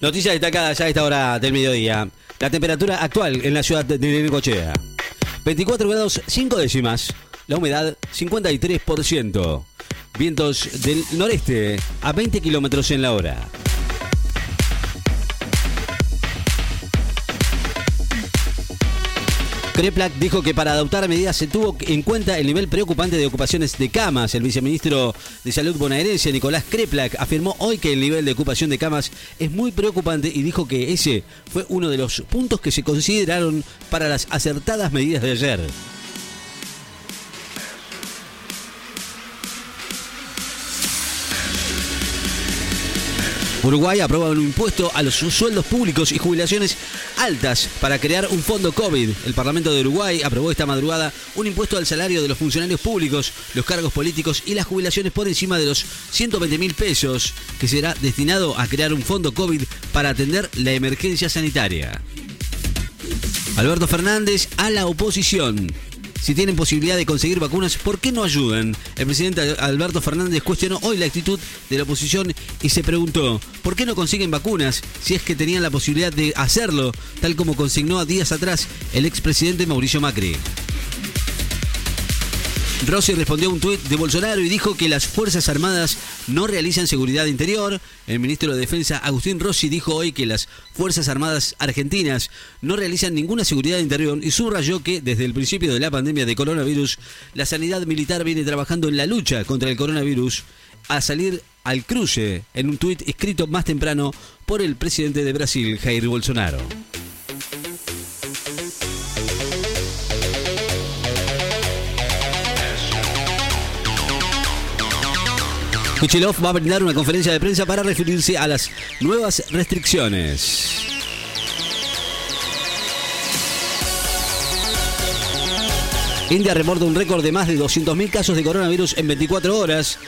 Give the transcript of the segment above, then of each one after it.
Noticias destacadas ya a esta hora del mediodía. La temperatura actual en la ciudad de Necochea. 24 grados 5 décimas. La humedad 53%. Vientos del noreste a 20 kilómetros en la hora. Kreplak dijo que para adoptar medidas se tuvo en cuenta el nivel preocupante de ocupaciones de camas. El viceministro de Salud bonaerense, Nicolás Kreplak, afirmó hoy que el nivel de ocupación de camas es muy preocupante y dijo que ese fue uno de los puntos que se consideraron para las acertadas medidas de ayer. Uruguay aprueba un impuesto a los sueldos públicos y jubilaciones altas para crear un fondo COVID. El Parlamento de Uruguay aprobó esta madrugada un impuesto al salario de los funcionarios públicos, los cargos políticos y las jubilaciones por encima de los 120 mil pesos, que será destinado a crear un fondo COVID para atender la emergencia sanitaria. Alberto Fernández a la oposición si tienen posibilidad de conseguir vacunas, ¿por qué no ayudan? El presidente Alberto Fernández cuestionó hoy la actitud de la oposición y se preguntó, ¿por qué no consiguen vacunas si es que tenían la posibilidad de hacerlo, tal como consignó a días atrás el expresidente Mauricio Macri? Rossi respondió a un tuit de Bolsonaro y dijo que las Fuerzas Armadas no realizan seguridad interior. El ministro de Defensa, Agustín Rossi, dijo hoy que las Fuerzas Armadas argentinas no realizan ninguna seguridad interior y subrayó que desde el principio de la pandemia de coronavirus, la sanidad militar viene trabajando en la lucha contra el coronavirus a salir al cruce en un tuit escrito más temprano por el presidente de Brasil, Jair Bolsonaro. Kuchilov va a brindar una conferencia de prensa para referirse a las nuevas restricciones. India reporta un récord de más de 200.000 casos de coronavirus en 24 horas.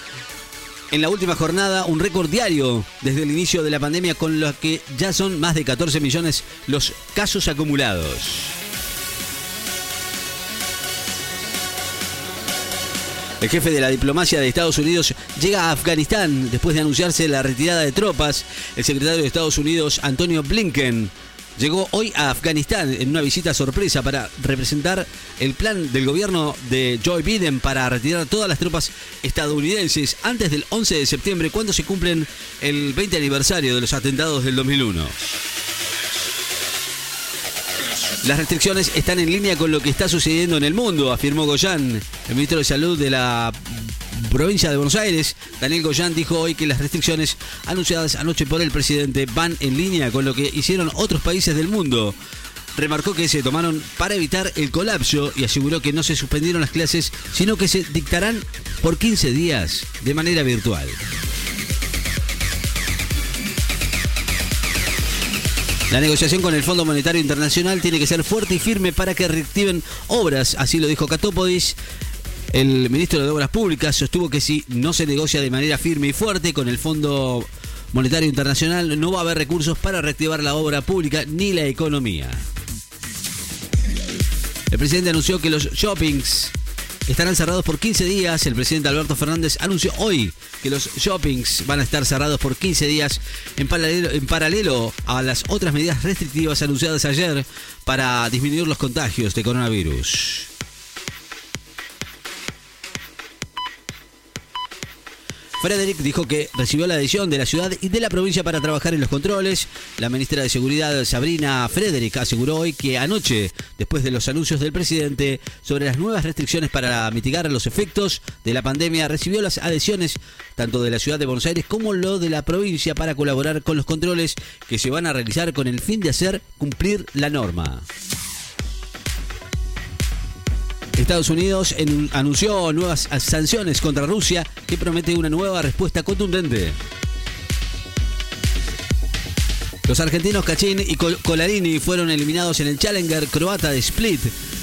En la última jornada, un récord diario desde el inicio de la pandemia, con lo que ya son más de 14 millones los casos acumulados. El jefe de la diplomacia de Estados Unidos llega a Afganistán después de anunciarse la retirada de tropas. El secretario de Estados Unidos, Antonio Blinken, llegó hoy a Afganistán en una visita sorpresa para representar el plan del gobierno de Joe Biden para retirar todas las tropas estadounidenses antes del 11 de septiembre, cuando se cumplen el 20 aniversario de los atentados del 2001. Las restricciones están en línea con lo que está sucediendo en el mundo, afirmó Goyan. El ministro de Salud de la provincia de Buenos Aires, Daniel Goyan, dijo hoy que las restricciones anunciadas anoche por el presidente van en línea con lo que hicieron otros países del mundo. Remarcó que se tomaron para evitar el colapso y aseguró que no se suspendieron las clases, sino que se dictarán por 15 días de manera virtual. La negociación con el Fondo Monetario Internacional tiene que ser fuerte y firme para que reactiven obras, así lo dijo Catópodis. El ministro de Obras Públicas sostuvo que si no se negocia de manera firme y fuerte con el Fondo Monetario Internacional, no va a haber recursos para reactivar la obra pública ni la economía. El presidente anunció que los shoppings estarán cerrados por 15 días. El presidente Alberto Fernández anunció hoy que los shoppings van a estar cerrados por 15 días en paralelo, en paralelo a las otras medidas restrictivas anunciadas ayer para disminuir los contagios de coronavirus. Frederick dijo que recibió la adhesión de la ciudad y de la provincia para trabajar en los controles. La ministra de Seguridad, Sabrina Frederick, aseguró hoy que anoche, después de los anuncios del presidente sobre las nuevas restricciones para mitigar los efectos de la pandemia, recibió las adhesiones tanto de la ciudad de Buenos Aires como lo de la provincia para colaborar con los controles que se van a realizar con el fin de hacer cumplir la norma. Estados Unidos anunció nuevas sanciones contra Rusia que promete una nueva respuesta contundente. Los argentinos Cachín y Colarini fueron eliminados en el Challenger croata de Split.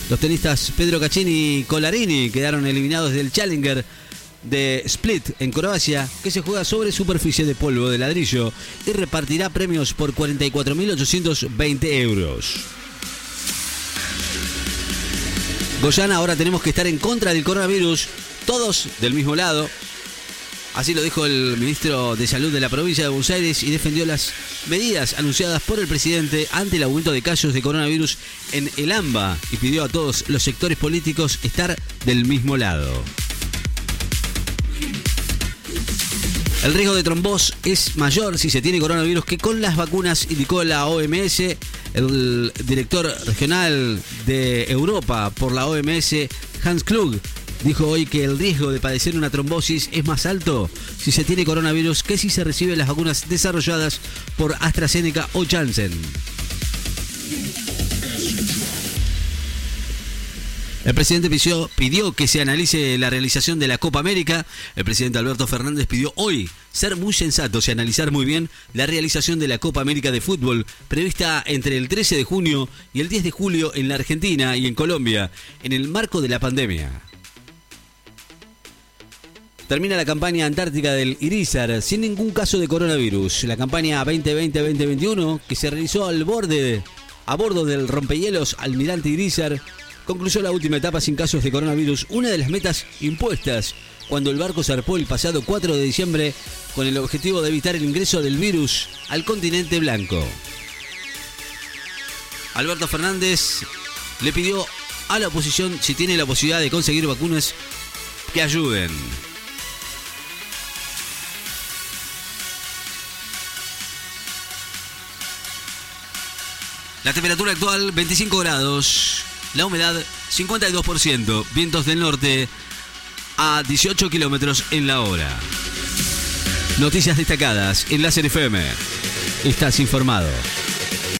Los tenistas Pedro Cachín y Colarini quedaron eliminados del Challenger de Split en Croacia, que se juega sobre superficie de polvo de ladrillo y repartirá premios por 44.820 euros. Goyana, ahora tenemos que estar en contra del coronavirus, todos del mismo lado. Así lo dijo el ministro de Salud de la provincia de Buenos Aires y defendió las medidas anunciadas por el presidente ante el aumento de casos de coronavirus en el AMBA y pidió a todos los sectores políticos estar del mismo lado. El riesgo de trombos es mayor si se tiene coronavirus que con las vacunas, indicó la OMS. El director regional de Europa por la OMS, Hans Klug, dijo hoy que el riesgo de padecer una trombosis es más alto si se tiene coronavirus que si se reciben las vacunas desarrolladas por AstraZeneca o Janssen. El presidente pidió, pidió, que se analice la realización de la Copa América. El presidente Alberto Fernández pidió hoy ser muy sensatos y analizar muy bien la realización de la Copa América de Fútbol, prevista entre el 13 de junio y el 10 de julio en la Argentina y en Colombia, en el marco de la pandemia. Termina la campaña antártica del Irizar sin ningún caso de coronavirus. La campaña 2020-2021 que se realizó al borde, a bordo del rompehielos Almirante Irizar concluyó la última etapa sin casos de coronavirus, una de las metas impuestas cuando el barco zarpó el pasado 4 de diciembre con el objetivo de evitar el ingreso del virus al continente blanco. Alberto Fernández le pidió a la oposición, si tiene la posibilidad de conseguir vacunas, que ayuden. La temperatura actual 25 grados, la humedad 52%, vientos del norte a 18 kilómetros en la hora. Noticias destacadas en Láser FM. Estás informado.